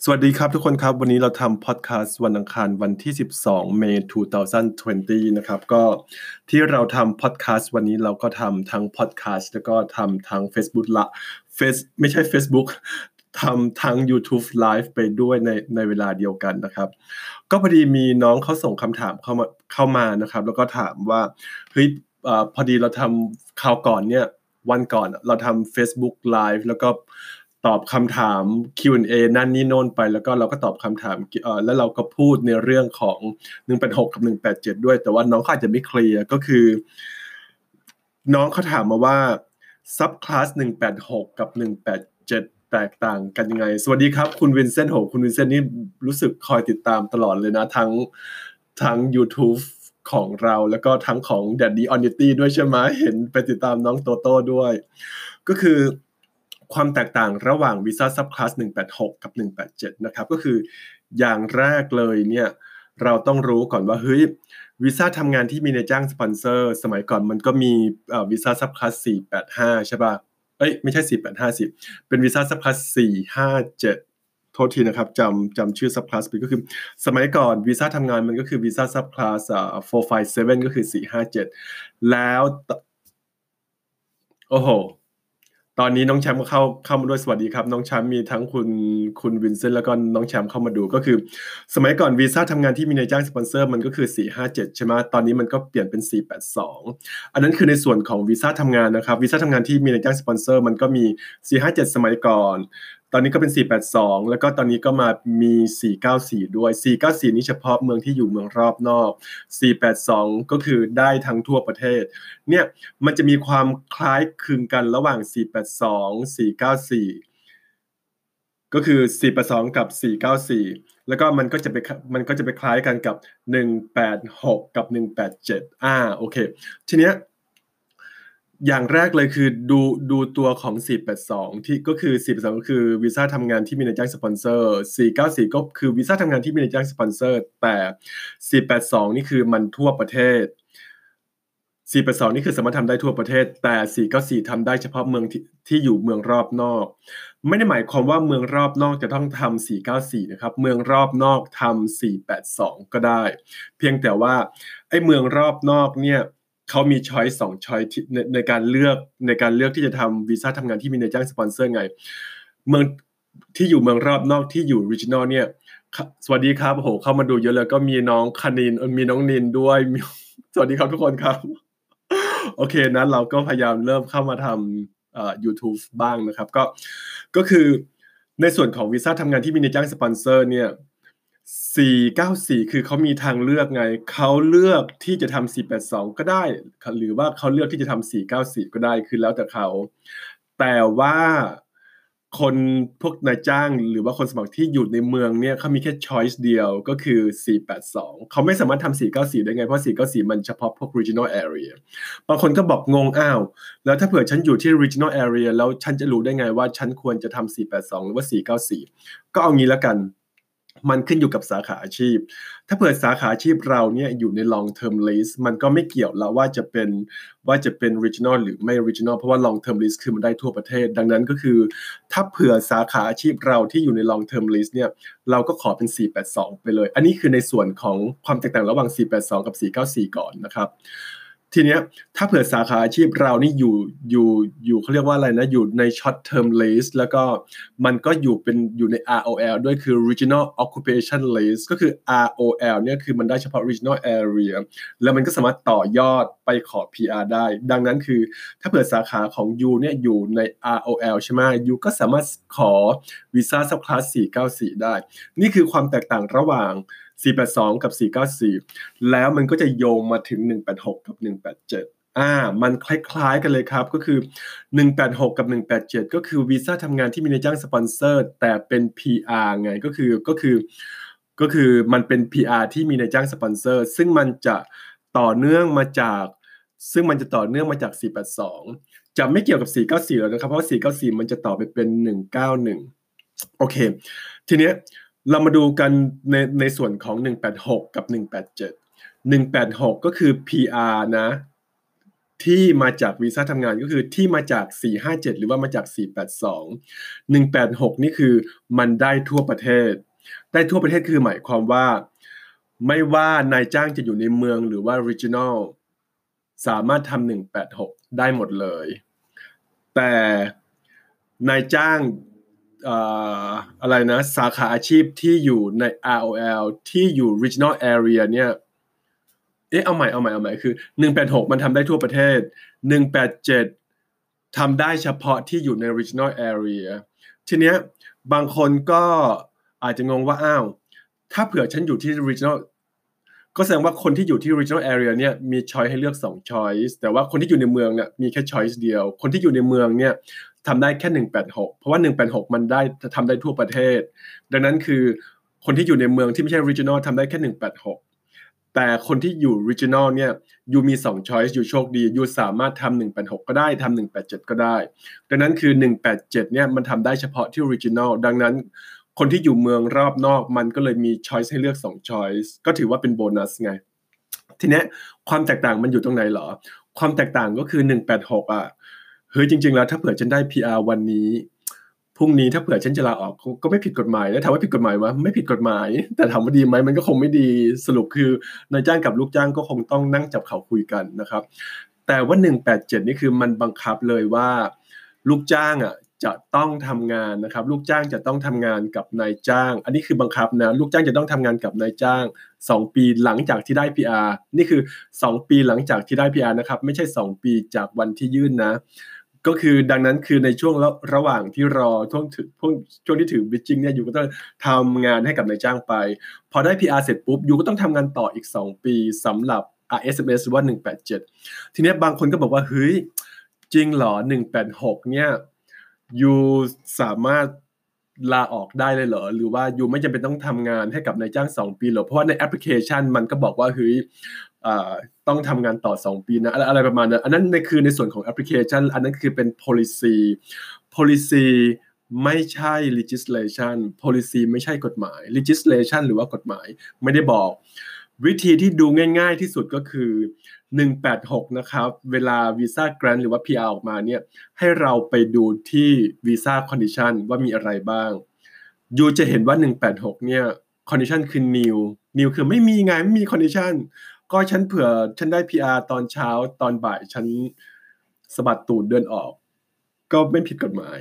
สวัสดีครับทุกคนครับวันนี้เราทำพอดแคสต์วันอังคารวันที่ 12 เมษายน2020 นะครับก็ที่เราทำพอดแคสต์วันนี้เราก็ทำทั้งพอดแคสต์แล้วก็ทำทั้ง Facebook ละเฟซไม่ใช่ Facebook ทำทั้ง YouTube Live ไปด้วยในในเวลาเดียวกันนะครับ ก็พอดีมีน้องเขาส่งคำถามเข้ามาเข้ามานะครับ แล้วก็ถามว่าเฮ้ยพอดีเราทำข่าวก่อนเนี่ยวันก่อนเราทำ Facebook Live แล้วก็ ตอบคำถาม Q&A นั่นนี่โน่นไป แล้วก็เราก็ตอบคำถามแล้วเราก็พูดในเรื่องของ 186 กับ 187 ด้วย แต่ว่าน้องเขาอาจจะไม่เคลียร์ก็คือ น้องเขาถามมาว่า subclass 186 กับ 187 แตกต่างกันยังไง สวัสดีครับ คุณวินเซนโหคุณวินเซนต์นี่รู้สึกคอยติดตามตลอดเลยนะ ทั้งทั้ง YouTube ของเราแล้วก็ทั้งของ Daddy o n i t y ด้วยใช่ไหมเห็นไปติดตามน้องโตโต้ด้วย ก็คือ ความแตกต่างระหว่างวีซ่า subclass 186 กับ 187 นะครับ ก็คืออย่างแรกเลยเนี่ยเราต้องรู้ก่อนว่าเฮ้ยวีซ่าทำงานที่มีนายจ้างสปอนเซอร์ สมัยก่อนมันก็มีวีซ่า subclass 485 ใช่ป่ะเอ้ยไม่ใช่ 485สิเป็นวีซ่า subclass 457โทษทีนะครับจำจำชื่อ subclass ไปก็คือ สมัยก่อนวีซ่าทำงานมันก็คือวีซ่า subclass อ่า457ก็คือ457แล้ว โอ้โห ตอนนี้น้องแชมป์เข้าเข้ามาด้วยสวัสดีครับ น้องแชมป์มีทั้งคุณคุณวินเซนต์แล้วก็น้องแชมป์เข้ามาดูก็คือ สมัยก่อนวีซ่าทำงานที่มีนายจ้างสปอนเซอร์มันก็คือ 457 ใช่ไหมตอนนี้มันก็เปลี่ยนเป็น 482 อันนั้นคือในส่วนของวีซ่าทำงานนะครับวีซ่าทำงานที่มีนายจ้างสปอนเซอร์มันก็มี 457 สมัยก่อน ตอนนี้ก็เป็น 482 แล้วก็ตอนนี้ก็มามี 494 ด้วย 494 นี้เฉพาะเมืองที่อยู่เมืองรอบนอก 482 ก็คือได้ทั้งทั่วประเทศ เนี่ย มันจะมีความคล้ายคลึงกันระหว่าง 482 494ก็คือ 482 กับ 494 แล้วก็มันก็จะไปมันก็จะไปคล้ายกันกับ 186 กับ 187 อ่า โอเค ทีเนี้ย อย่างแรกเลยคือดูดูตัวของ 482 ที่ก็คือ 482 ก็คือวีซ่าทำงานที่มีนายจ้างสปอนเซอร์ 494 ก็คือวีซ่าทำงานที่มีนายจ้างสปอนเซอร์ แต่ 482 นี่คือมันทั่วประเทศ 482 นี่คือสามารถทำได้ทั่วประเทศ แต่ 494 ทำได้เฉพาะเมืองที่ที่อยู่เมืองรอบนอก ไม่ได้หมายความว่าเมืองรอบนอกจะต้องทำ494 นะครับ เมืองรอบนอกทำ482 ก็ได้ เพียงแต่ว่าไอ้เมืองรอบนอกเนี่ย เขามี choice สอง choice ในในการเลือกในการเลือกที่จะทำวีซ่าทำงานที่มีนายจ้างสปอนเซอร์ไง เมืองที่อยู่เมืองรอบนอกที่อยู่ regional เนี่ย สวัสดีครับโหเข้ามาดูเยอะเลยก็มีน้องคานินมีน้องนินด้วย สวัสดีครับทุกคนครับ โอเคนะเราก็พยายามเริ่มเข้ามาทำอ่า YouTube บ้างนะครับ ก็ก็คือในส่วนของวีซ่าทำงานที่มีนายจ้างสปอนเซอร์เนี่ย 494 คือเขามีทางเลือกไง เขาเลือกที่จะทำ482 ก็ได้ หรือว่าเขาเลือกที่จะทำ494 ก็ได้ คือแล้วแต่เขา แต่ว่าคนพวกนายจ้างหรือว่าคนสมัครที่อยู่ในเมืองเนี่ยเขามีแค่ choice เดียวก็คือ 482 เขาไม่สามารถทำ494 ได้ไง เพราะ 494 มันเฉพาะพวก regional area บางคนก็บอกงงอ้าว แล้วถ้าเผื่อฉันอยู่ที่ regional area แล้วฉันจะรู้ได้ไงว่าฉันควรจะทำ482 หรือว่า 494 ก็เอางี้แล้วกัน มันขึ้นอยู่กับสาขาอาชีพ ถ้าเปิดสาขาอาชีพเราเนี่ยอยู่ใน long term list มันก็ไม่เกี่ยวแล้วว่าจะเป็นว่าจะเป็น regional หรือไม่ regional เพราะว่า long term list คือมันได้ทั่วประเทศ ดังนั้นก็คือ ถ้าเผื่อสาขาอาชีพเราที่อยู่ใน long term list เนี่ยเราก็ขอเป็น 482 ไปเลย อันนี้คือในส่วนของความแตกต่างระหว่าง 482 กับ 494 ก่อนนะครับ ทีเนี้ยถ้าเผื่อสาขาอาชีพเรานี่อยู่อยู่อยู่เขาเรียกว่าอะไรนะ อยู่ใน short term list แล้วก็มันก็อยู่เป็นอยู่ใน ROL ด้วยคือ regional occupation list ก็คือ ROL เนี่ยคือมันได้เฉพาะ regional area แล้วมันก็สามารถต่อยอดไปขอ PR ได้ ดังนั้นคือถ้าเผื่อสาขาของ U เนี่ยอยู่ใน ROL ใช่ไหม U ก็สามารถขอวีซ่า subclass 494 ได้ นี่คือความแตกต่างระหว่าง 482 กับ 494 แล้วมันก็จะโยงมาถึง 186 กับ 187อ่ามันคลคล้ายๆกันเลยครับก็คือ 186 กับ 187 ก็คือวีซ่าทำงานที่มีนายจ้างสปอนเซอร์ แต่เป็น PR ไงก็คือก็คือก็คือมันเป็น PR ที่มีนายจ้างสปอนเซอร์ ซึ่งมันจะต่อเนื่องมาจาก ซึ่งมันจะต่อเนื่องมาจาก 482 จะไม่เกี่ยวกับ 494 แล้วนะครับ เพราะ494 มันจะต่อไปเป็น 191 โอเค ทีเนี้ย เรามาดูกันในในส่วนของ 186 กับ 187 186 ก็คือ PR นะ ที่มาจากวีซ่าทำงานก็คือที่มาจาก 457 หรือว่ามาจาก 482 186 นี่คือมันได้ทั่วประเทศ ได้ทั่วประเทศคือหมายความว่า ไม่ว่านายจ้างจะอยู่ในเมืองหรือว่า regional สามารถทำ186 ได้หมดเลย แต่นายจ้าง อะไรนะ สาขาอาชีพที่อยู่ใน ROL ที่อยู่ regional area เนี่ย เอ๊ะเอาใหม่เอาใหม่เอาใหม่คือ186 มันทำได้ทั่วประเทศ 187ทำได้เฉพาะที่อยู่ใน regional area ทีเนี้ยบางคนก็อาจจะงงว่าอ้าวถ้าเผื่อฉันอยู่ที่ regional ก็แสดงว่าคนที่อยู่ที่ regional area เนี่ยมี choice ให้เลือก2 choice แต่ว่าคนที่อยู่ในเมืองเนี่ยมีแค่ choice เดียว คนที่อยู่ในเมืองเนี่ย ทำได้แค่ 186 เพราะว่า 186 มันได้ทำได้ทั่วประเทศ ดังนั้นคือคนที่อยู่ในเมืองที่ไม่ใช่ regional ทำได้แค่ 186 แต่คนที่อยู่ regional เนี่ยยูมี 2 choice อยู่โชคดียูสามารถทำ186 ก็ได้ทำ187 ก็ได้ ดังนั้นคือ 187 เนี่ยมันทำได้เฉพาะที่ regional ดังนั้นคนที่อยู่เมืองรอบนอกมันก็เลยมี choice ให้เลือก 2 choice ก็ถือว่าเป็นโบนัสไง ทีเนี้ยความแตกต่างมันอยู่ตรงไหนหรอ ความแตกต่างก็คือ 186 อะ เฮ้ยจริง ๆ แล้วถ้าเผื่อฉันได้ PR วันนี้พรุ่งนี้ถ้าเผื่อฉันจะลาออกก็ไม่ผิดกฎหมายนะถามว่าผิดกฎหมายวะไม่ผิดกฎหมาย แต่ถามว่าดีไหมมันก็คงไม่ดีสรุปคือนายจ้างกับลูกจ้างก็คงต้องนั่งจับเขาคุยกันนะครับ แต่ว่า 187 นี่คือมันบังคับเลยว่า ลูกจ้างอะจะต้องทำงานนะครับ ลูกจ้างจะต้องทำงานกับนายจ้าง อันนี้คือบังคับนะลูกจ้างจะต้องทำงานกับนายจ้าง 2 ปีหลังจากที่ได้ PR นี่คือ 2 ปีหลังจากที่ได้ PR นะครับไม่ใช่ 2 ปีจากวันที่ยื่นนะ ก็คือดังนั้นคือในช่วงระหว่างที่รอช่วงถึงช่วงที่ถือบิจจิงเนี่ยยูก็ต้องทำงานให้กับนายจ้างไป พอได้ PR เสร็จปุ๊บยูก็ต้องทำงานต่ออีก 2 ปีสำหรับ RSMS ว่า 187 ทีนี้บางคนก็บอกว่าเฮ้ยจริงเหรอ 186 เนี่ยยูสามารถลาออกได้เลยเหรอ หรือว่า you ไม่จำเป็นต้องทำงานให้กับนายจ้าง 2 ปีหรอ เพราะว่าในแอปพลิเคชันมันก็บอกว่าเฮ้ย ต้องทำงานต่อ 2 ปีนะอะไรประมาณนั้นอันนั้นในคือในส่วนของแอปพลิเคชัน อันนั้นคือเป็น policy policy ไม่ใช่ legislation policy ไม่ใช่กฎหมาย legislation หรือว่ากฎหมายไม่ได้บอก วิธีที่ดูง่ายๆที่สุดก็คือ 186 นะครับ เวลาวีซ่า grant หรือว่า PR ออกมาเนี่ยให้เราไปดูที่วีซ่า condition ว่ามีอะไรบ้าง you จะเห็นว่า 186 เนี่ยคอนดิชันคือ new new คือไม่มีไงไม่มี condition ก็ฉันเผื่อฉันได้ PR ตอนเช้าตอนบ่ายฉันสะบัดตูดเดินออก ก็ไม่ผิดกฎหมาย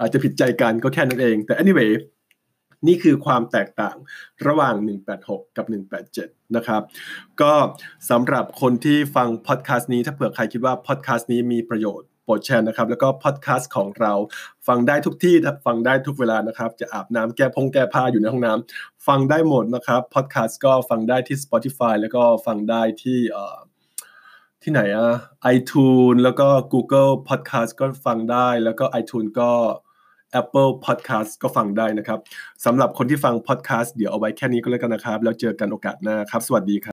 อาจจะผิดใจกันก็แค่นั้นเอง แต่ anyway นี่คือความแตกต่างระหว่าง 186 กับ 187 นะครับ ก็สำหรับคนที่ฟังพอดแคสต์นี้ถ้าเผื่อใครคิดว่าพอดแคสต์นี้มีประโยชน์ โปรดแชร์นะครับ แล้วก็พอดแคสต์ของเราฟังได้ทุกที่ฟังได้ทุกเวลานะครับ จะอาบน้ำแก้พงแก้ผ้าอยู่ในห้องน้ำฟังได้หมดนะครับพอดแคสต์ก็ฟังได้ที่ Spotify แล้วก็ฟังได้ที่ที่ไหนอะ iTunes แล้วก็ Google Podcast ก็ฟังได้แล้วก็ iTunes ก็ Apple Podcast ก็ฟังได้นะครับสำหรับคนที่ฟัง podcast เดี๋ยวเอาไว้แค่นี้ก็แล้วกันนะครับ แล้วเจอกันโอกาสหน้าครับ สวัสดีครับ